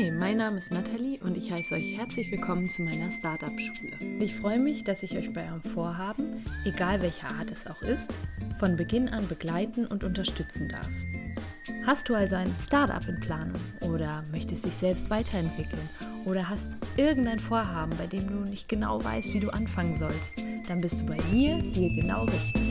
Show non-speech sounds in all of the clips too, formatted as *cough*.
Hi, mein Name ist Nathalie und ich heiße euch herzlich willkommen zu meiner Startup-Schule. Ich freue mich, dass ich euch bei eurem Vorhaben, egal welcher Art es auch ist, von Beginn an begleiten und unterstützen darf. Hast du also ein Startup in Planung oder möchtest dich selbst weiterentwickeln oder hast irgendein Vorhaben, bei dem du nicht genau weißt, wie du anfangen sollst, dann bist du bei mir hier genau richtig.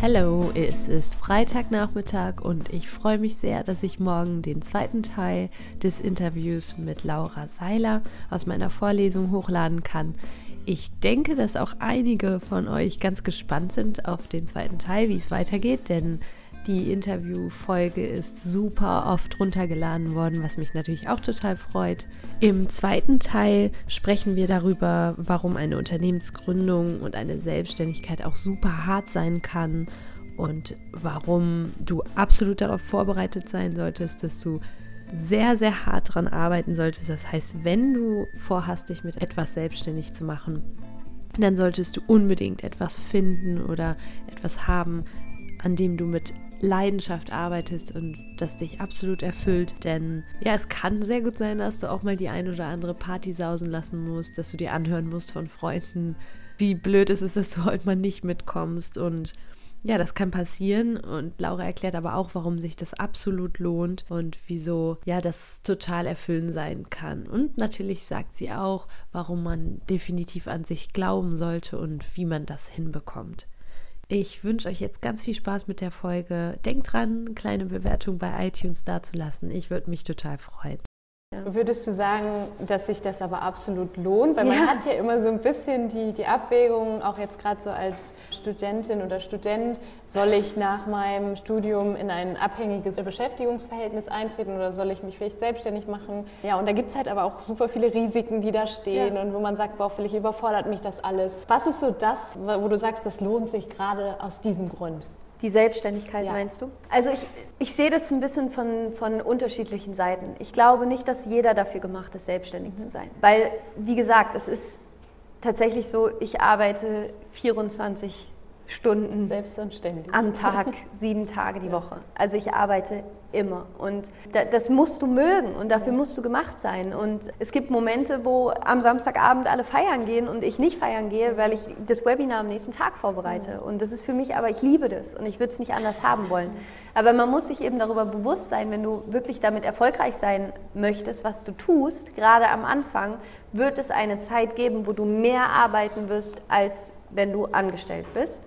Hallo, es ist Freitagnachmittag und ich freue mich sehr, dass ich morgen den zweiten Teil des Interviews mit Laura Seiler aus meiner Vorlesung hochladen kann. Ich denke, dass auch einige von euch ganz gespannt sind auf den zweiten Teil, wie es weitergeht, denn die Interviewfolge ist super oft runtergeladen worden, was mich natürlich auch total freut. Im zweiten Teil sprechen wir darüber, warum eine Unternehmensgründung und eine Selbstständigkeit auch super hart sein kann und warum du absolut darauf vorbereitet sein solltest, dass du sehr, sehr hart daran arbeiten solltest. Das heißt, wenn du vorhast, dich mit etwas selbstständig zu machen, dann solltest du unbedingt etwas finden oder etwas haben, an dem du mit Leidenschaft arbeitest und das dich absolut erfüllt. Denn ja, es kann sehr gut sein, dass du auch mal die ein oder andere Party sausen lassen musst, dass du dir anhören musst von Freunden, wie blöd es ist, dass du heute mal nicht mitkommst. Und ja, das kann passieren. Und Laura erklärt aber auch, warum sich das absolut lohnt und wieso ja das total erfüllend sein kann. Und natürlich sagt sie auch, warum man definitiv an sich glauben sollte und wie man das hinbekommt. Ich wünsche euch jetzt ganz viel Spaß mit der Folge. Denkt dran, eine kleine Bewertung bei iTunes dazulassen. Ich würde mich total freuen. Ja. Würdest du sagen, dass sich das aber absolut lohnt? Weil man ja. hat ja immer so ein bisschen die, die Abwägung, auch jetzt gerade so als Studentin oder Student, soll ich nach meinem Studium in ein abhängiges Beschäftigungsverhältnis eintreten oder soll ich mich vielleicht selbstständig machen? Ja, und da gibt es halt aber auch super viele Risiken, die da stehen ja. und wo man sagt, boah, vielleicht überfordert mich das alles. Was ist so das, wo du sagst, das lohnt sich gerade aus diesem Grund? Die Selbstständigkeit ja. meinst du? Also ich, ich sehe das ein bisschen von, von unterschiedlichen Seiten. Ich glaube nicht, dass jeder dafür gemacht ist, selbstständig mhm. zu sein. Weil, wie gesagt, es ist tatsächlich so, ich arbeite 24 Stunden am Tag, *laughs* sieben Tage die Woche. Also ich arbeite immer und das musst du mögen und dafür musst du gemacht sein. Und es gibt Momente, wo am Samstagabend alle feiern gehen und ich nicht feiern gehe, weil ich das Webinar am nächsten Tag vorbereite. Und das ist für mich, aber ich liebe das und ich würde es nicht anders haben wollen. Aber man muss sich eben darüber bewusst sein, wenn du wirklich damit erfolgreich sein möchtest, was du tust, gerade am Anfang, wird es eine Zeit geben, wo du mehr arbeiten wirst, als wenn du angestellt bist.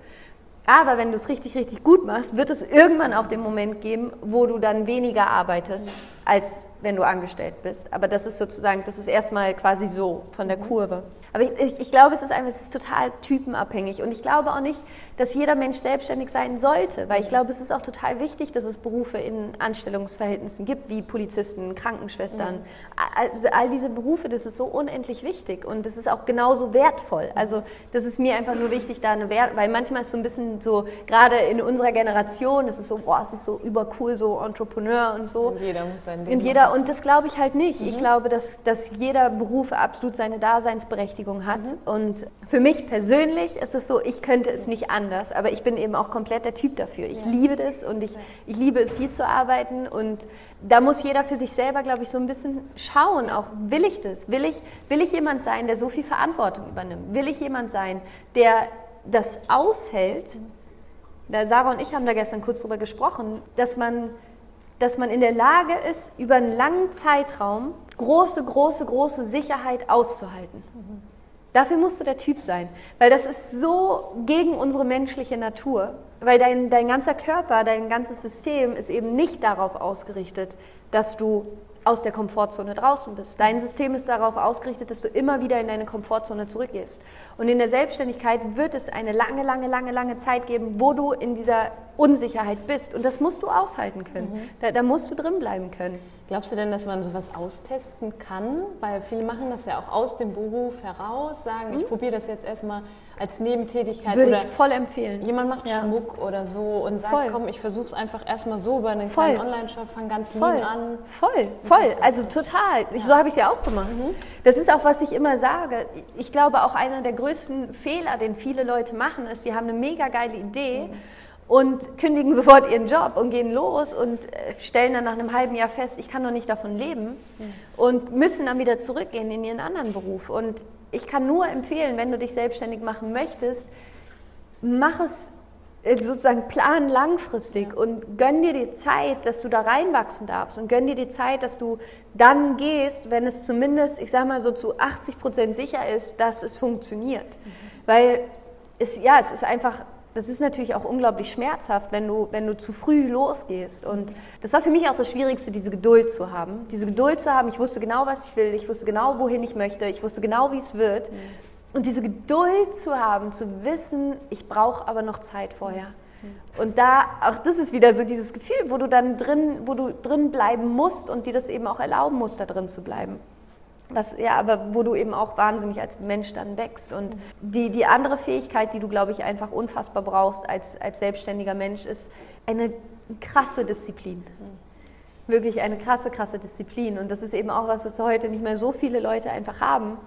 Aber wenn du es richtig, richtig gut machst, wird es irgendwann auch den Moment geben, wo du dann weniger arbeitest, als wenn du angestellt bist. Aber das ist sozusagen, das ist erstmal quasi so von der Kurve. Aber ich, ich, ich, glaube, es ist einfach, es ist total typenabhängig. Und ich glaube auch nicht, dass jeder Mensch selbstständig sein sollte, weil ich glaube, es ist auch total wichtig, dass es Berufe in Anstellungsverhältnissen gibt, wie Polizisten, Krankenschwestern. Mhm. Also all diese Berufe, das ist so unendlich wichtig und das ist auch genauso wertvoll. Also das ist mir einfach nur wichtig, da eine Wert, weil manchmal ist so ein bisschen so, gerade in unserer Generation, es ist so, boah, es ist so übercool, so Entrepreneur und so. Und jeder muss sein Ding Und jeder, und das glaube ich halt nicht. Mhm. Ich glaube, dass, dass jeder Beruf absolut seine Daseinsberechtigung Berechtigung hat. Mhm. Und für mich persönlich ist es so, ich könnte es nicht anders, aber ich bin eben auch komplett der Typ dafür. Ich ja. liebe das und ich, ich liebe es, viel zu arbeiten. Und da muss jeder für sich selber, glaube ich, so ein bisschen schauen, auch will ich das? Will ich, will ich jemand sein, der so viel Verantwortung übernimmt? Will ich jemand sein, der das aushält? Da Sarah und ich haben da gestern kurz drüber gesprochen, dass man dass man in der Lage ist, über einen langen Zeitraum große, große, große Sicherheit auszuhalten. Dafür musst du der Typ sein, weil das ist so gegen unsere menschliche Natur, weil dein, dein ganzer Körper, dein ganzes System ist eben nicht darauf ausgerichtet, dass du aus der Komfortzone draußen bist. Dein System ist darauf ausgerichtet, dass du immer wieder in deine Komfortzone zurückgehst. Und in der Selbstständigkeit wird es eine lange, lange, lange, lange Zeit geben, wo du in dieser Unsicherheit bist. Und das musst du aushalten können. Mhm. Da, da musst du drin bleiben können. Glaubst du denn, dass man sowas austesten kann? Weil viele machen das ja auch aus dem Beruf heraus, sagen, mhm. ich probiere das jetzt erstmal als Nebentätigkeit. Würde ich voll empfehlen. Jemand macht ja. Schmuck oder so und sagt, voll. komm, ich versuche es einfach erstmal so über einen voll. kleinen Online-Shop, fang ganz voll. an. Voll, voll, also total. Ja. So habe ich es ja auch gemacht. Mhm. Das ist auch, was ich immer sage. Ich glaube, auch einer der größten Fehler, den viele Leute machen, ist, sie haben eine mega geile Idee. Mhm und kündigen sofort ihren Job und gehen los und äh, stellen dann nach einem halben Jahr fest, ich kann doch nicht davon leben mhm. und müssen dann wieder zurückgehen in ihren anderen Beruf. Und ich kann nur empfehlen, wenn du dich selbstständig machen möchtest, mach es äh, sozusagen plan langfristig und gönn dir die Zeit, dass du da reinwachsen darfst und gönn dir die Zeit, dass du dann gehst, wenn es zumindest, ich sag mal so zu 80 Prozent sicher ist, dass es funktioniert. Mhm. Weil es, ja, es ist einfach das ist natürlich auch unglaublich schmerzhaft, wenn du, wenn du zu früh losgehst. Und das war für mich auch das Schwierigste, diese Geduld zu haben. Diese Geduld zu haben, ich wusste genau, was ich will, ich wusste genau, wohin ich möchte, ich wusste genau, wie es wird. Mhm. Und diese Geduld zu haben, zu wissen, ich brauche aber noch Zeit vorher. Mhm. Und da, auch das ist wieder so dieses Gefühl, wo du dann drin, wo du drin bleiben musst und dir das eben auch erlauben musst, da drin zu bleiben. Was, ja, aber wo du eben auch wahnsinnig als Mensch dann wächst. Und die, die andere Fähigkeit, die du, glaube ich, einfach unfassbar brauchst als, als selbstständiger Mensch, ist eine krasse Disziplin. Wirklich eine krasse, krasse Disziplin. Und das ist eben auch was, was heute nicht mehr so viele Leute einfach haben,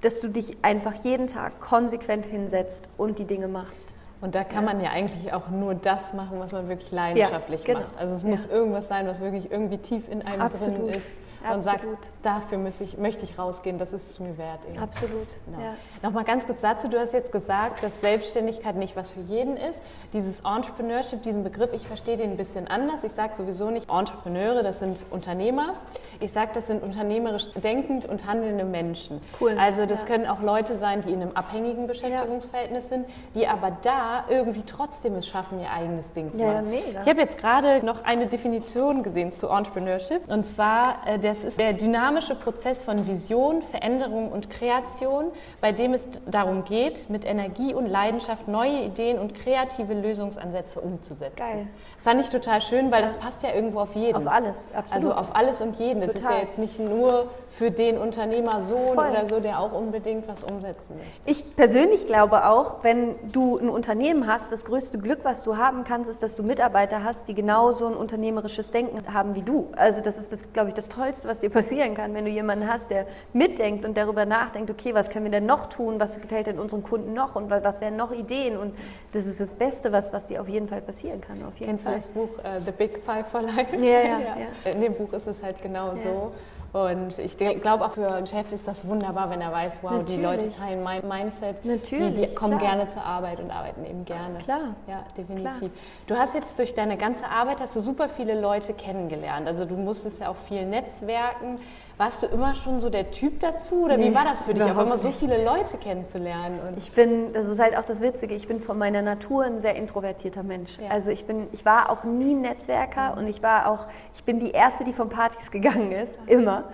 dass du dich einfach jeden Tag konsequent hinsetzt und die Dinge machst. Und da kann ja. man ja eigentlich auch nur das machen, was man wirklich leidenschaftlich ja, genau. macht. Also es muss irgendwas sein, was wirklich irgendwie tief in einem Absolut. drin ist und sagt, dafür ich, möchte ich rausgehen, das ist es mir wert. Eben. Absolut. Genau. Ja. Nochmal ganz kurz dazu, du hast jetzt gesagt, dass Selbstständigkeit nicht was für jeden ist. Dieses Entrepreneurship, diesen Begriff, ich verstehe den ein bisschen anders. Ich sage sowieso nicht Entrepreneure, das sind Unternehmer. Ich sage, das sind unternehmerisch denkend und handelnde Menschen. Cool. Also das ja. können auch Leute sein, die in einem abhängigen Beschäftigungsverhältnis sind, die aber da irgendwie trotzdem es schaffen, ihr eigenes Ding zu machen. Mega. Ich habe jetzt gerade noch eine Definition gesehen zu Entrepreneurship und zwar äh, das ist der dynamische Prozess von Vision, Veränderung und Kreation, bei dem es darum geht, mit Energie und Leidenschaft neue Ideen und kreative Lösungsansätze umzusetzen. Geil. Das fand ich total schön, weil das passt ja irgendwo auf jeden. Auf alles, absolut. Also auf alles und jeden. Total. ist ja jetzt nicht nur für den Unternehmersohn Voll. oder so, der auch unbedingt was umsetzen möchte. Ich persönlich glaube auch, wenn du ein Unternehmen hast, das größte Glück, was du haben kannst, ist, dass du Mitarbeiter hast, die genauso ein unternehmerisches Denken haben wie du. Also das ist, das, glaube ich, das Tollste, was dir passieren kann, wenn du jemanden hast, der mitdenkt und darüber nachdenkt, okay, was können wir denn noch tun, was gefällt denn unseren Kunden noch und was wären noch Ideen und das ist das Beste, was, was dir auf jeden Fall passieren kann. Auf jeden Kennst Fall. du das Buch uh, The Big Five for Life? Ja, ja, *laughs* ja. ja. In dem Buch ist es halt genau so. Und ich glaube auch für einen Chef ist das wunderbar, wenn er weiß, wow, Natürlich. die Leute teilen mein Mindset. Natürlich. Die, die kommen klar. gerne zur Arbeit und arbeiten eben gerne. Klar. Ja, definitiv. Klar. Du hast jetzt durch deine ganze Arbeit hast du super viele Leute kennengelernt. Also du musstest ja auch viel netzwerken. Warst du immer schon so der Typ dazu oder nee, wie war das für dich, auch immer so viele Leute kennenzulernen? Ich bin, das ist halt auch das Witzige, ich bin von meiner Natur ein sehr introvertierter Mensch. Ja. Also ich bin, ich war auch nie ein Netzwerker mhm. und ich war auch, ich bin die Erste, die von Partys gegangen ist, immer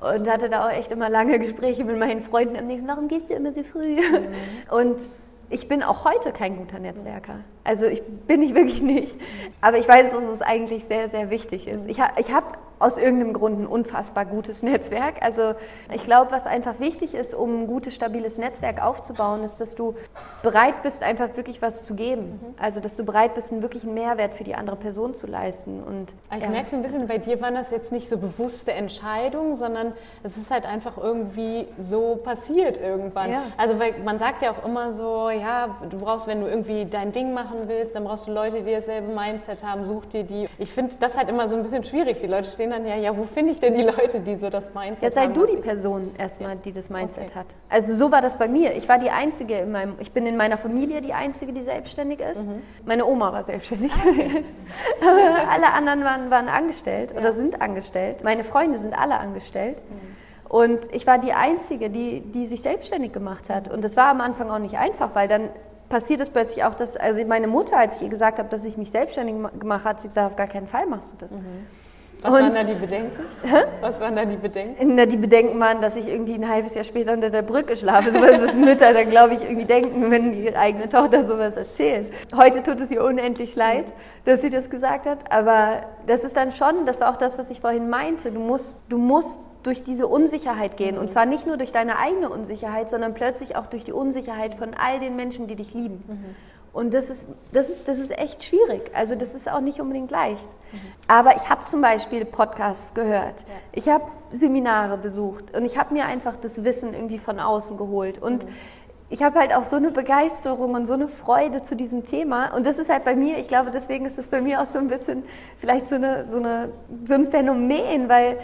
und hatte da auch echt immer lange Gespräche mit meinen Freunden am nächsten, warum gehst du immer so früh? Mhm. Und ich bin auch heute kein guter Netzwerker. Also ich bin ich wirklich nicht. Aber ich weiß, dass es eigentlich sehr, sehr wichtig ist. Ich, ha, ich habe aus irgendeinem Grund ein unfassbar gutes *laughs* Netzwerk. Also ich glaube, was einfach wichtig ist, um ein gutes, stabiles Netzwerk aufzubauen, ist, dass du bereit bist, einfach wirklich was zu geben. Mhm. Also dass du bereit bist, einen wirklichen Mehrwert für die andere Person zu leisten. Und, ich ja. merke so ein bisschen, bei dir waren das jetzt nicht so bewusste Entscheidungen, sondern es ist halt einfach irgendwie so passiert irgendwann. Ja. Also weil man sagt ja auch immer so, ja, du brauchst, wenn du irgendwie dein Ding machen willst, dann brauchst du Leute, die dasselbe Mindset haben, such dir die. Ich finde das halt immer so ein bisschen schwierig. Die Leute stehen dann ja, ja, wo finde ich denn die Leute, die so das Mindset Jetzt haben? Jetzt sei du die Person erstmal, die das Mindset okay. hat. Also so war das bei mir. Ich war die Einzige in meinem, ich bin in meiner Familie die Einzige, die selbstständig ist. Mhm. Meine Oma war selbstständig. Ah, okay. *laughs* alle anderen waren, waren angestellt ja. oder sind angestellt. Meine Freunde sind alle angestellt. Mhm. Und ich war die Einzige, die, die sich selbstständig gemacht hat. Und das war am Anfang auch nicht einfach, weil dann passiert es plötzlich auch, dass also meine Mutter, als ich ihr gesagt habe, dass ich mich selbstständig gemacht habe, hat sie gesagt, auf gar keinen Fall machst du das. Mhm. Was und, waren da die Bedenken? Hä? Was waren da die Bedenken? Na, die Bedenken waren, dass ich irgendwie ein halbes Jahr später unter der Brücke schlafe. Sowas, was Mütter dann, glaube ich, irgendwie denken, wenn ihre eigene Tochter sowas erzählt. Heute tut es ihr unendlich leid, dass sie das gesagt hat. Aber das ist dann schon, das war auch das, was ich vorhin meinte. Du musst, du musst durch diese Unsicherheit gehen. Und zwar nicht nur durch deine eigene Unsicherheit, sondern plötzlich auch durch die Unsicherheit von all den Menschen, die dich lieben. Mhm. Und das ist, das, ist, das ist echt schwierig. Also das ist auch nicht unbedingt leicht. Mhm. Aber ich habe zum Beispiel Podcasts gehört. Ja. Ich habe Seminare besucht und ich habe mir einfach das Wissen irgendwie von außen geholt. Und mhm. ich habe halt auch so eine Begeisterung und so eine Freude zu diesem Thema. Und das ist halt bei mir, ich glaube, deswegen ist es bei mir auch so ein bisschen vielleicht so, eine, so, eine, so ein Phänomen, weil,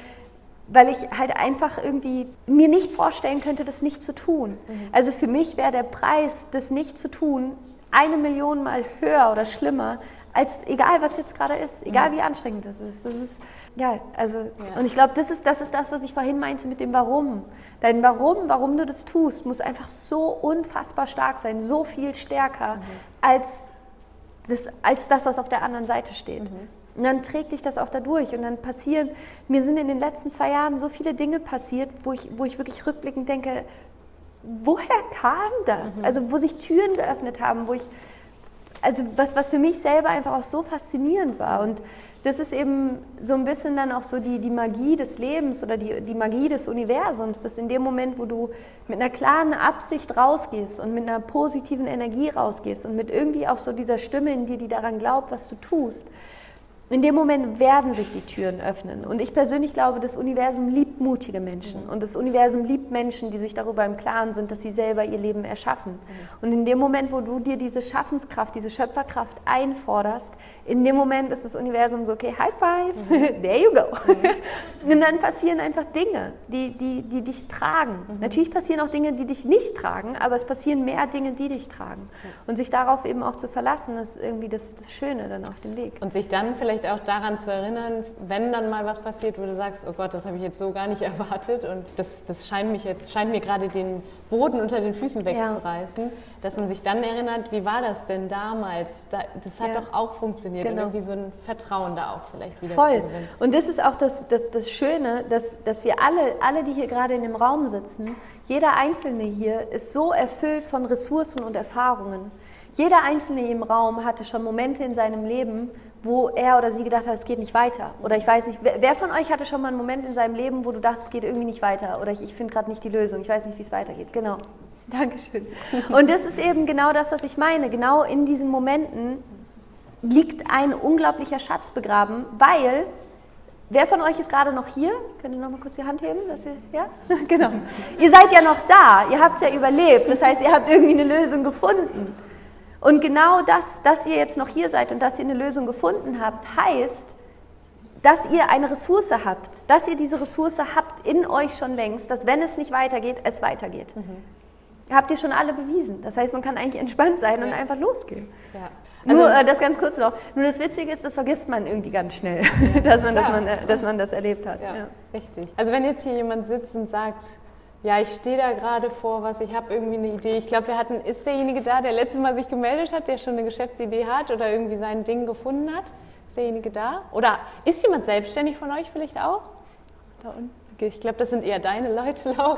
weil ich halt einfach irgendwie mir nicht vorstellen könnte, das nicht zu tun. Mhm. Also für mich wäre der Preis, das nicht zu tun, eine Million Mal höher oder schlimmer, als egal was jetzt gerade ist, egal wie anstrengend das ist. Das ist ja, also ja. und ich glaube, das ist, das ist das, was ich vorhin meinte mit dem Warum. Dein Warum, warum du das tust, muss einfach so unfassbar stark sein, so viel stärker mhm. als, das, als das, was auf der anderen Seite steht. Mhm. Und dann trägt dich das auch dadurch. Und dann passieren, mir sind in den letzten zwei Jahren so viele Dinge passiert, wo ich, wo ich wirklich rückblickend denke, woher kam das? Mhm. Also wo sich Türen geöffnet haben, wo ich also was, was für mich selber einfach auch so faszinierend war. Und das ist eben so ein bisschen dann auch so die, die Magie des Lebens oder die, die Magie des Universums, dass in dem Moment, wo du mit einer klaren Absicht rausgehst und mit einer positiven Energie rausgehst und mit irgendwie auch so dieser Stimme in dir, die daran glaubt, was du tust, in dem Moment werden sich die Türen öffnen. Und ich persönlich glaube, das Universum liebt mutige Menschen. Und das Universum liebt Menschen, die sich darüber im Klaren sind, dass sie selber ihr Leben erschaffen. Und in dem Moment, wo du dir diese Schaffenskraft, diese Schöpferkraft einforderst, in dem Moment ist das Universum so, okay, High Five, mhm. *laughs* there you go. Mhm. *laughs* Und dann passieren einfach Dinge, die, die, die dich tragen. Mhm. Natürlich passieren auch Dinge, die dich nicht tragen, aber es passieren mehr Dinge, die dich tragen. Und sich darauf eben auch zu verlassen, ist irgendwie das, das Schöne dann auf dem Weg. Und sich dann vielleicht vielleicht auch daran zu erinnern, wenn dann mal was passiert, wo du sagst, oh Gott, das habe ich jetzt so gar nicht *laughs* erwartet und das, das scheint, mich jetzt, scheint mir gerade den Boden unter den Füßen wegzureißen, ja. dass man sich dann erinnert, wie war das denn damals? das hat ja. doch auch funktioniert genau. und irgendwie so ein Vertrauen da auch vielleicht wieder Voll. Und das ist auch das, das, das Schöne, dass, dass wir alle, alle, die hier gerade in dem Raum sitzen, jeder Einzelne hier ist so erfüllt von Ressourcen und Erfahrungen. Jeder Einzelne im Raum hatte schon Momente in seinem Leben, wo er oder sie gedacht hat, es geht nicht weiter. Oder ich weiß nicht, wer, von euch hatte schon mal einen Moment in seinem Leben, wo du dachtest, es geht irgendwie nicht weiter? Oder ich, ich finde gerade nicht die Lösung, ich weiß nicht, wie es weitergeht. Genau. *laughs* Dankeschön. Und das ist eben genau das, was ich meine. Genau in diesen Momenten liegt ein unglaublicher Schatz begraben, weil Wer von euch ist gerade noch hier? Könnt ihr noch mal kurz die Hand heben? Dass ihr, ja? *laughs* genau. Ihr seid ja noch da, ihr habt ja überlebt. Das heißt, ihr habt irgendwie eine Lösung gefunden. Und genau das, dass ihr jetzt noch hier seid und dass ihr eine Lösung gefunden habt, heißt, dass ihr eine Ressource habt, dass ihr diese Ressource habt in euch schon längst, dass wenn es nicht weitergeht, es weitergeht. Mhm. Habt ihr schon alle bewiesen. Das heißt, man kann eigentlich entspannt sein ja. und einfach losgehen. Ja. Also, Nur äh, das ganz kurz noch. Nur das Witzige ist, das vergisst man irgendwie ganz schnell, ja. *laughs* dass, man, dass, man, äh, dass man das erlebt hat. Richtig. Also wenn jetzt hier jemand sitzt und sagt, ja, ich stehe da gerade vor was, ich habe irgendwie eine Idee. Ich glaube, wir hatten, ist derjenige da, der letztes Mal sich gemeldet hat, der schon eine Geschäftsidee hat oder irgendwie sein Ding gefunden hat? Ist derjenige da? Oder ist jemand selbstständig von euch vielleicht auch? Da unten? Ich glaube, das sind eher deine Leute, *laughs* Laura.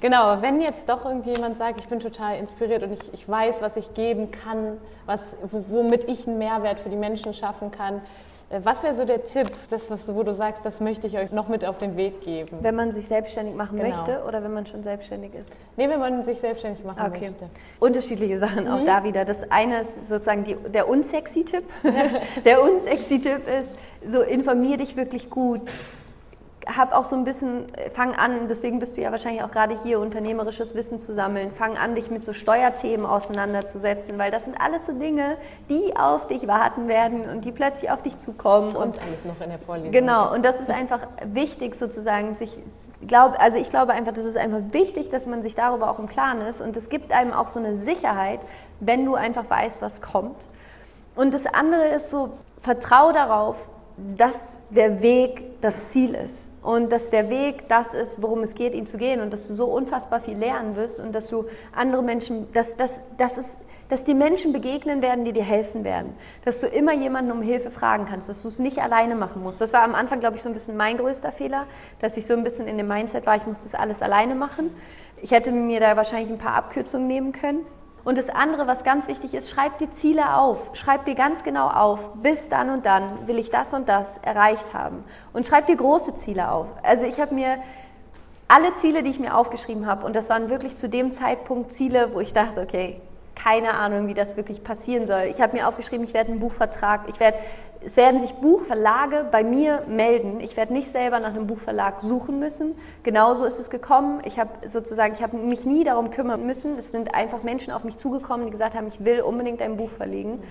genau, wenn jetzt doch irgendjemand sagt, ich bin total inspiriert und ich, ich weiß, was ich geben kann, was, womit ich einen Mehrwert für die Menschen schaffen kann, äh, was wäre so der Tipp, das, was, wo du sagst, das möchte ich euch noch mit auf den Weg geben? Wenn man sich selbstständig machen genau. möchte oder wenn man schon selbstständig ist? Nee, wenn man sich selbstständig machen okay. möchte. Unterschiedliche Sachen mhm. auch da wieder. Das eine ist sozusagen die, der unsexy Tipp. *laughs* der unsexy Tipp ist, so informier dich wirklich gut habe auch so ein bisschen, fang an, deswegen bist du ja wahrscheinlich auch gerade hier, unternehmerisches Wissen zu sammeln. Fang an, dich mit so Steuerthemen auseinanderzusetzen, weil das sind alles so Dinge, die auf dich warten werden und die plötzlich auf dich zukommen. Und, und alles noch in der Vorlesung. Genau, und das ist einfach wichtig sozusagen, sich, glaub, also ich glaube einfach, das ist einfach wichtig, dass man sich darüber auch im Klaren ist und es gibt einem auch so eine Sicherheit, wenn du einfach weißt, was kommt. Und das andere ist so, vertrau darauf, dass der Weg das Ziel ist und dass der Weg das ist, worum es geht, ihn zu gehen und dass du so unfassbar viel lernen wirst und dass du andere Menschen, dass, dass, dass, es, dass die Menschen begegnen werden, die dir helfen werden, dass du immer jemanden um Hilfe fragen kannst, dass du es nicht alleine machen musst. Das war am Anfang, glaube ich, so ein bisschen mein größter Fehler, dass ich so ein bisschen in dem Mindset war, ich muss das alles alleine machen. Ich hätte mir da wahrscheinlich ein paar Abkürzungen nehmen können. Und das andere, was ganz wichtig ist, schreib die Ziele auf. Schreib dir ganz genau auf, bis dann und dann will ich das und das erreicht haben. Und schreib dir große Ziele auf. Also ich habe mir alle Ziele, die ich mir aufgeschrieben habe, und das waren wirklich zu dem Zeitpunkt Ziele, wo ich dachte, okay, keine Ahnung, wie das wirklich passieren soll. Ich habe mir aufgeschrieben, ich werde einen Buchvertrag, ich werde es werden sich Buchverlage bei mir melden. Ich werde nicht selber nach einem Buchverlag suchen müssen. Genauso ist es gekommen. Ich habe sozusagen, ich habe mich nie darum kümmern müssen. Es sind einfach Menschen auf mich zugekommen, die gesagt haben, ich will unbedingt ein Buch verlegen.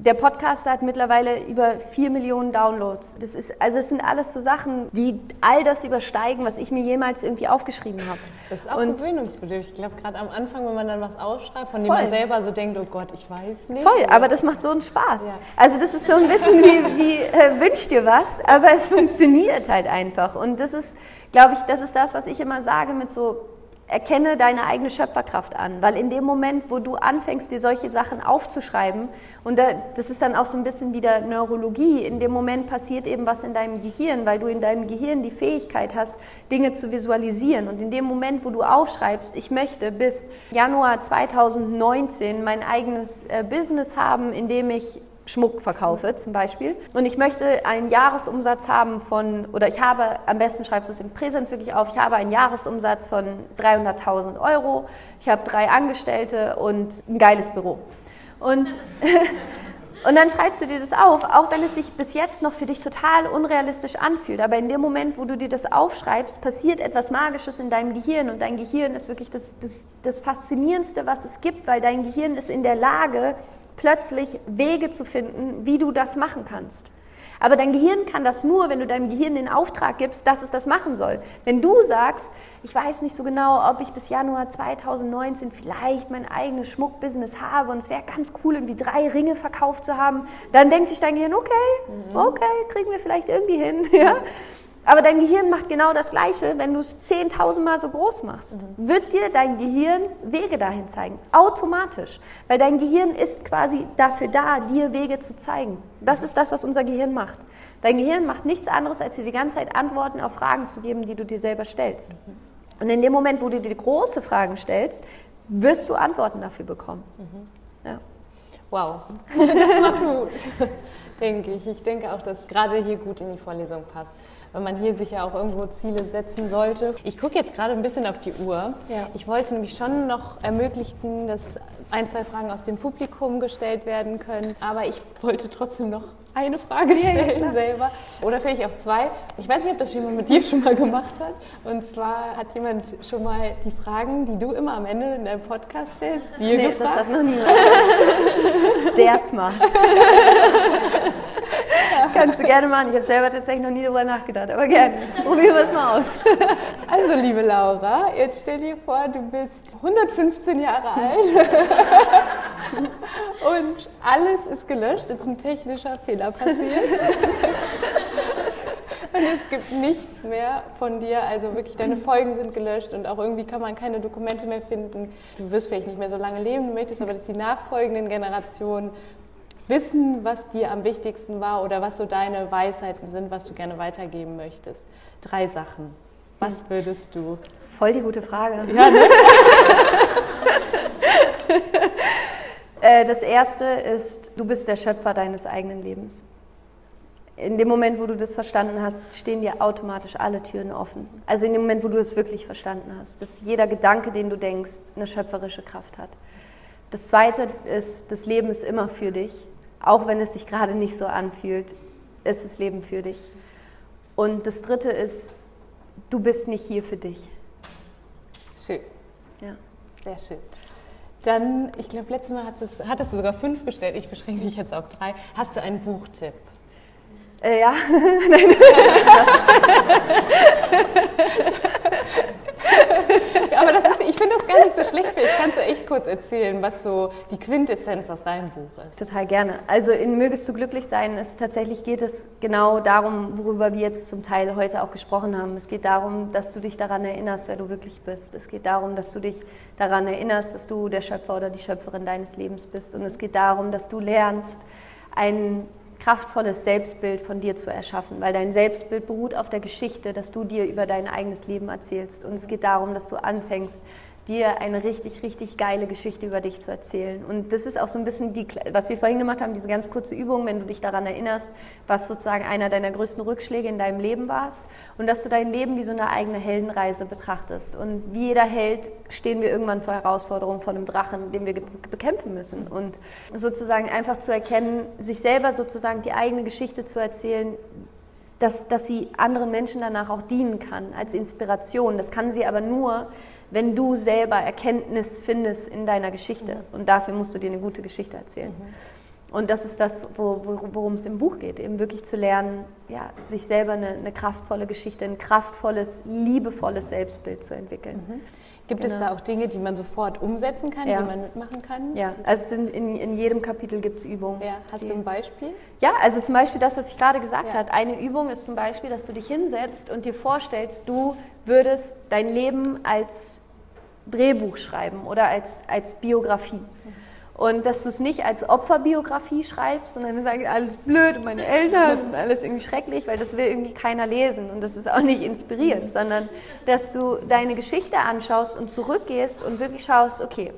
Der Podcast hat mittlerweile über vier Millionen Downloads. Das ist, also es sind alles so Sachen, die all das übersteigen, was ich mir jemals irgendwie aufgeschrieben habe. Das ist auch und gewöhnungsbedürftig. Ich glaube, gerade am Anfang, wenn man dann was ausschreibt, von dem man selber so denkt, oh Gott, ich weiß nicht. Voll, aber das macht so einen Spaß. Ja. Also das ist so ein bisschen wie, wie äh, wünsch dir was, aber es funktioniert halt einfach. Und das ist, glaube ich, das ist das, was ich immer sage mit so erkenne deine eigene Schöpferkraft an, weil in dem Moment, wo du anfängst, dir solche Sachen aufzuschreiben, und das ist dann auch so ein bisschen wieder Neurologie, in dem Moment passiert eben was in deinem Gehirn, weil du in deinem Gehirn die Fähigkeit hast, Dinge zu visualisieren. Und in dem Moment, wo du aufschreibst, ich möchte bis Januar 2019 mein eigenes äh, Business haben, in dem ich Schmuck verkaufe zum Beispiel und ich möchte einen Jahresumsatz haben von, oder ich habe, am besten schreibst du es in Präsenz wirklich auf, ich habe einen Jahresumsatz von 300.000 Euro, ich habe drei Angestellte und ein geiles Büro. Und, *laughs* und dann schreibst du dir das auf, auch wenn es sich bis jetzt noch für dich total unrealistisch anfühlt. Aber in dem Moment, wo du dir das aufschreibst, passiert etwas Magisches in deinem Gehirn und dein Gehirn ist wirklich das, das, das Faszinierendste, was es gibt, weil dein Gehirn ist in der Lage, plötzlich Wege zu finden, wie du das machen kannst. Aber dein Gehirn kann das nur, wenn du deinem Gehirn den Auftrag gibst, dass es das machen soll. Wenn du sagst, ich weiß nicht so genau, ob ich bis Januar 2019 vielleicht mein eigenes Schmuckbusiness habe und es wäre ganz cool, irgendwie drei Ringe verkauft zu haben, dann denkt sich dein Gehirn, okay, mhm. okay, kriegen wir vielleicht irgendwie hin. *laughs* Ja? Aber dein Gehirn macht genau das Gleiche, wenn du es 10.000 Mal so groß machst. Mhm. Wird dir dein Gehirn Wege dahin zeigen. Automatisch. Weil dein Gehirn ist quasi dafür da, dir Wege zu zeigen. Das ist das, was unser Gehirn macht. Dein Gehirn macht nichts anderes, als dir die ganze Zeit Antworten auf Fragen zu geben, die du dir selber stellst. Mhm. Und in dem Moment, wo du dir große Fragen stellst, wirst du Antworten dafür bekommen. Mhm. Ja. Wow, *laughs* das macht Mut, *laughs* denke ich. Ich denke auch, dass gerade hier gut in die Vorlesung passt weil man hier sich ja auch irgendwo Ziele setzen sollte. Ich gucke jetzt gerade ein bisschen auf die Uhr. Ja. Ich wollte nämlich schon noch ermöglichen, dass ein, zwei Fragen aus dem Publikum gestellt werden können, aber ich wollte trotzdem noch eine Frage stellen ja, selber. Oder vielleicht auch zwei. Ich weiß nicht, ob das jemand mit dir schon mal gemacht hat. Und zwar hat jemand schon mal die Fragen, die du immer am Ende in deinem Podcast stellst, dir nee, gefragt. das hat noch niemand. *laughs* Der smart. *laughs* Kannst du gerne machen. Ich habe selber tatsächlich noch nie darüber nachgedacht, aber gerne. Probieren wir es mal aus. *laughs* Also, liebe Laura, jetzt stell dir vor, du bist 115 Jahre alt *laughs* und alles ist gelöscht. Es ist ein technischer Fehler passiert. *laughs* Und es gibt nichts mehr von dir, also wirklich deine Folgen sind gelöscht und auch irgendwie kann man keine Dokumente mehr finden. Du wirst vielleicht nicht mehr so lange leben, du möchtest aber, dass die nachfolgenden Generationen wissen, was dir am wichtigsten war oder was so deine Weisheiten sind, was du gerne weitergeben möchtest. Drei Sachen. Was würdest du? Voll die gute Frage. Ja, ne? *laughs* Äh, das erste ist, du bist der Schöpfer deines eigenen Lebens. In dem Moment, wo du das verstanden hast, stehen dir automatisch alle Türen offen. Also in dem Moment, wo du das wirklich verstanden hast, dass jeder Gedanke, den du denkst, eine schöpferische Kraft hat. Das zweite ist, das Leben ist immer für dich auch wenn es sich gerade nicht so anfühlt, ist das Leben für dich. Und das Dritte ist, du bist nicht hier für dich. Schön. Ja. Sehr schön. Dann, ich glaube, letztes Mal hattest, hattest, du sogar fünf gestellt. Ich beschränke mich jetzt auf drei. Hast du einen Buchtipp? Äh, ja. *laughs* Nein. *laughs* Aber das ist, ich finde das gar nicht so schlecht. Vielleicht kannst du echt kurz erzählen, was so die Quintessenz aus deinem Buch ist. Total gerne. Also in Mögest du glücklich sein, ist tatsächlich geht es genau darum, worüber wir jetzt zum Teil heute auch gesprochen haben. Es geht darum, dass du dich daran erinnerst, wer du wirklich bist. Es geht darum, dass du dich daran erinnerst, dass du der Schöpfer oder die Schöpferin deines Lebens bist. Und es geht darum, dass du lernst, einen kraftvolles Selbstbild von dir zu erschaffen, weil dein Selbstbild beruht auf der Geschichte, dass du dir über dein eigenes Leben erzählst. Und es geht darum, dass du anfängst, dir eine richtig, richtig geile Geschichte über dich zu erzählen. Und das ist auch so ein bisschen, die, was wir vorhin gemacht haben, diese ganz kurze Übung, wenn du dich daran erinnerst, was sozusagen einer deiner größten Rückschläge in deinem Leben warst und dass du dein Leben wie so eine eigene Heldenreise betrachtest. Und wie jeder Held stehen wir irgendwann vor Herausforderungen von einem Drachen, den wir bekämpfen müssen. Und sozusagen einfach zu erkennen, sich selber sozusagen die eigene Geschichte zu erzählen, dass, dass sie anderen Menschen danach auch dienen kann als Inspiration. Das kann sie aber nur, wenn du selber Erkenntnis findest in deiner Geschichte. Mhm. Und dafür musst du dir eine gute Geschichte erzählen. Mhm. Und das ist das, wo, worum es im Buch geht, eben wirklich zu lernen, ja, sich selber eine, eine kraftvolle Geschichte, ein kraftvolles, liebevolles Selbstbild zu entwickeln. Mhm. Gibt genau. es da auch Dinge, die man sofort umsetzen kann, ja. die man mitmachen kann? Ja, also in, in, in jedem Kapitel gibt es Übungen. Ja. Hast du ein Beispiel? Ja, also zum Beispiel das, was ich gerade gesagt ja. habe. Eine Übung ist zum Beispiel, dass du dich hinsetzt und dir vorstellst, du würdest dein Leben als Drehbuch schreiben oder als, als Biografie. Und dass du es nicht als Opferbiografie schreibst, sondern sagst, alles blöd und meine Eltern alles irgendwie schrecklich, weil das will irgendwie keiner lesen und das ist auch nicht inspirierend, sondern dass du deine Geschichte anschaust und zurückgehst und wirklich schaust, okay,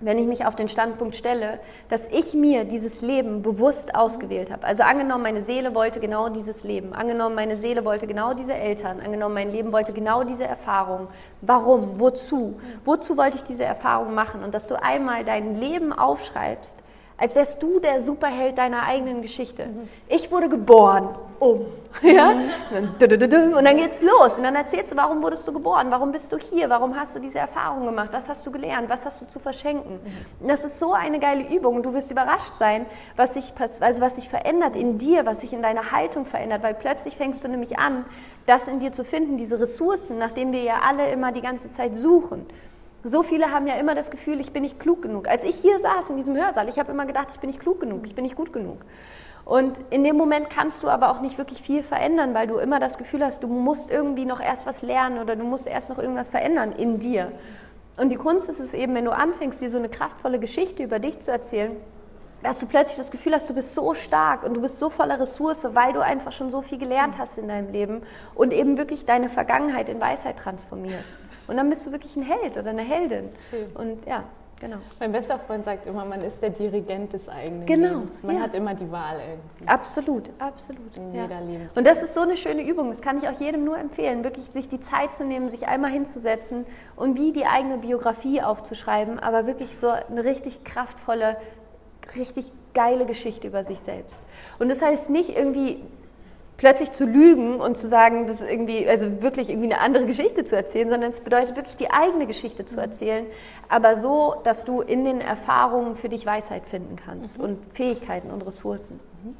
wenn ich mich auf den Standpunkt stelle, dass ich mir dieses Leben bewusst ausgewählt habe. Also angenommen, meine Seele wollte genau dieses Leben. Angenommen, meine Seele wollte genau diese Eltern. Angenommen, mein Leben wollte genau diese Erfahrung. Warum? Wozu? Wozu wollte ich diese Erfahrung machen? Und dass du einmal dein Leben aufschreibst als wärst du der Superheld deiner eigenen Geschichte. Mhm. Ich wurde geboren, um. *laughs* Ja? Und dann geht's los. Und dann erzählst du, warum wurdest du geboren? Warum bist du hier? Warum hast du diese Erfahrung gemacht? Was hast du gelernt? Was hast du zu verschenken? Mhm. Das ist so eine geile Übung. Und du wirst überrascht sein, was sich, also was sich verändert in dir, was sich in deiner Haltung verändert. Weil plötzlich fängst du nämlich an, das in dir zu finden, diese Ressourcen, nach denen wir ja alle immer die ganze Zeit suchen. So viele haben ja immer das Gefühl, ich bin nicht klug genug. Als ich hier saß in diesem Hörsaal, ich habe immer gedacht, ich bin nicht klug genug, ich bin nicht gut genug. Und in dem Moment kannst du aber auch nicht wirklich viel verändern, weil du immer das Gefühl hast, du musst irgendwie noch erst was lernen oder du musst erst noch irgendwas verändern in dir. Und die Kunst ist es eben, wenn du anfängst, dir so eine kraftvolle Geschichte über dich zu erzählen, dass du plötzlich das Gefühl hast, du bist so stark und du bist so voller Ressource, weil du einfach schon so viel gelernt hast in deinem Leben und eben wirklich deine Vergangenheit in Weisheit transformierst. Und dann bist du wirklich ein Held oder eine Heldin. Schön. Und ja, genau. Mein bester Freund sagt immer, man ist der Dirigent des eigenen genau, Lebens. Man ja. hat immer die Wahl irgendwie. Absolut, absolut. In ja. jeder Und das ist so eine schöne Übung. Das kann ich auch jedem nur empfehlen, wirklich sich die Zeit zu nehmen, sich einmal hinzusetzen und wie die eigene Biografie aufzuschreiben, aber wirklich so eine richtig kraftvolle richtig geile Geschichte über sich selbst. Und das heißt nicht irgendwie plötzlich zu lügen und zu sagen, das irgendwie, also wirklich irgendwie eine andere Geschichte zu erzählen, sondern es bedeutet wirklich die eigene Geschichte zu erzählen, aber so, dass du in den Erfahrungen für dich Weisheit finden kannst mhm. und Fähigkeiten und Ressourcen. Mhm.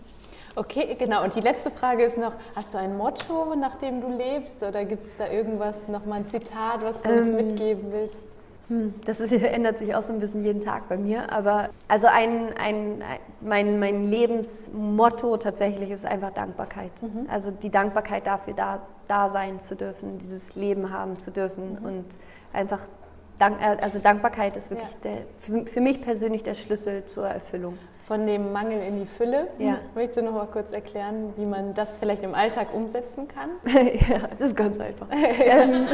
Okay, genau. Und die letzte Frage ist noch, hast du ein Motto, nach dem du lebst oder gibt es da irgendwas, nochmal ein Zitat, was du uns ähm, mitgeben willst? Hm, das ist, *laughs* ändert sich auch so ein bisschen jeden Tag bei mir. Aber also ein, ein, mein, mein Lebensmotto tatsächlich ist einfach Dankbarkeit. Mhm. Also die Dankbarkeit dafür, da, da sein zu dürfen, dieses Leben haben zu dürfen mhm. und einfach Dank, äh, also Dankbarkeit ist wirklich ja. der, für, für, mich persönlich der Schlüssel zur Erfüllung. Von dem Mangel in die Fülle. Ja. Möchtest du noch mal kurz erklären, wie man das vielleicht im Alltag umsetzen kann? *laughs* ja, es ist ganz einfach. *laughs* ähm,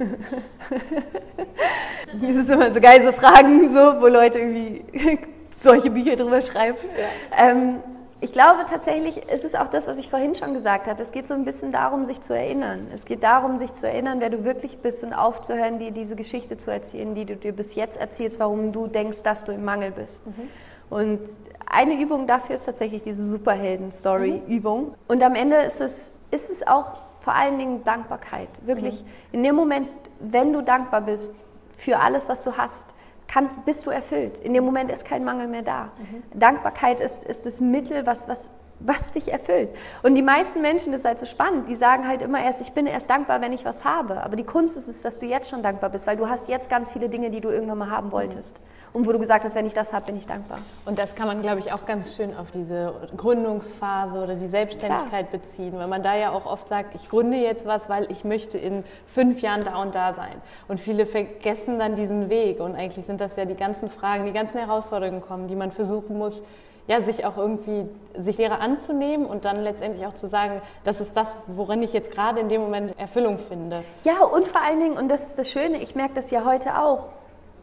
*laughs* das ist immer so geile Fragen, so, wo Leute irgendwie *laughs* solche Bücher drüber schreiben. Ja. Ähm, ich glaube tatsächlich, es ist auch das, was ich vorhin schon gesagt habe. Es geht so ein bisschen darum, sich zu erinnern. Es geht darum, sich zu erinnern, wer du wirklich bist und aufzuhören, dir diese Geschichte zu erzählen, die du dir bis jetzt erzählst, warum du denkst, dass du im Mangel bist. Mhm. Und eine Übung dafür ist tatsächlich diese Superhelden-Story-Übung. Mhm. Und am Ende ist es, ist es auch vor allen Dingen Dankbarkeit. Wirklich mhm. in dem Moment, wenn du dankbar bist für alles, was du hast, kannst, bist du erfüllt. In dem Moment ist kein Mangel mehr da. Mhm. Dankbarkeit ist, ist das Mittel, was, was, was dich erfüllt. Und die meisten Menschen, das ist halt so spannend, die sagen halt immer erst, ich bin erst dankbar, wenn ich was habe. Aber die Kunst ist es, dass du jetzt schon dankbar bist, weil du hast jetzt ganz viele Dinge, die du irgendwann mal haben wolltest. Und wo du gesagt hast, wenn ich das habe, bin ich dankbar. Und das kann man, glaube ich, auch ganz schön auf diese Gründungsphase oder die Selbstständigkeit Klar. beziehen, weil man da ja auch oft sagt, ich gründe jetzt was, weil ich möchte in fünf Jahren da und da sein. Und viele vergessen dann diesen Weg und eigentlich sind das ja die ganzen Fragen, die ganzen Herausforderungen kommen, die man versuchen muss, ja, sich auch irgendwie, sich Lehrer anzunehmen und dann letztendlich auch zu sagen, das ist das, worin ich jetzt gerade in dem Moment Erfüllung finde. Ja, und vor allen Dingen, und das ist das Schöne, ich merke das ja heute auch,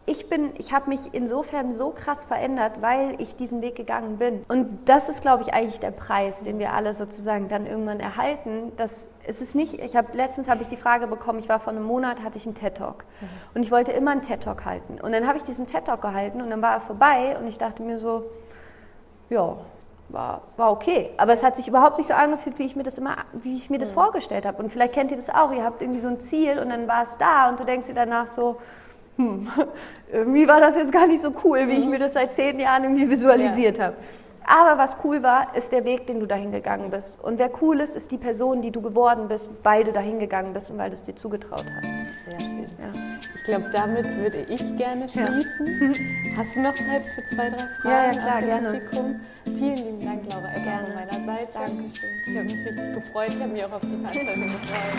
ich bin, ich habe mich insofern so krass verändert, weil ich diesen Weg gegangen bin. Und das ist, glaube ich, eigentlich der Preis, den wir alle sozusagen dann irgendwann erhalten. Dass es ist nicht, ich habe letztens habe ich die Frage bekommen, ich war vor einem Monat, hatte ich einen TED Talk mhm. und ich wollte immer einen TED Talk halten. Und dann habe ich diesen TED Talk gehalten und dann war er vorbei und ich dachte mir so, ja, war, war okay. Aber es hat sich überhaupt nicht so angefühlt, wie ich mir das immer, wie ich mir das mhm. vorgestellt habe. Und vielleicht kennt ihr das auch. Ihr habt irgendwie so ein Ziel und dann war es da und du denkst dir danach so, hm, *laughs* irgendwie war das jetzt gar nicht so cool, wie ich mhm. mir das seit zehn Jahren irgendwie visualisiert ja. habe. Aber was cool war, ist der Weg, den du dahin gegangen bist. Und wer cool ist, ist die Person, die du geworden bist, weil du dahin gegangen bist und weil du es dir zugetraut hast. Sehr schön. Ja. Ich glaube, damit würde ich gerne schließen. Ja. Hast du noch Zeit für zwei, drei Fragen ja, ja, klar, aus dem gerne. Publikum? Vielen lieben Dank, Laura, erstmal von meiner Seite. Dankeschön. Ich habe mich richtig gefreut. Ich habe mich auch auf die Veranstaltung gefreut.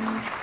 Dankeschön.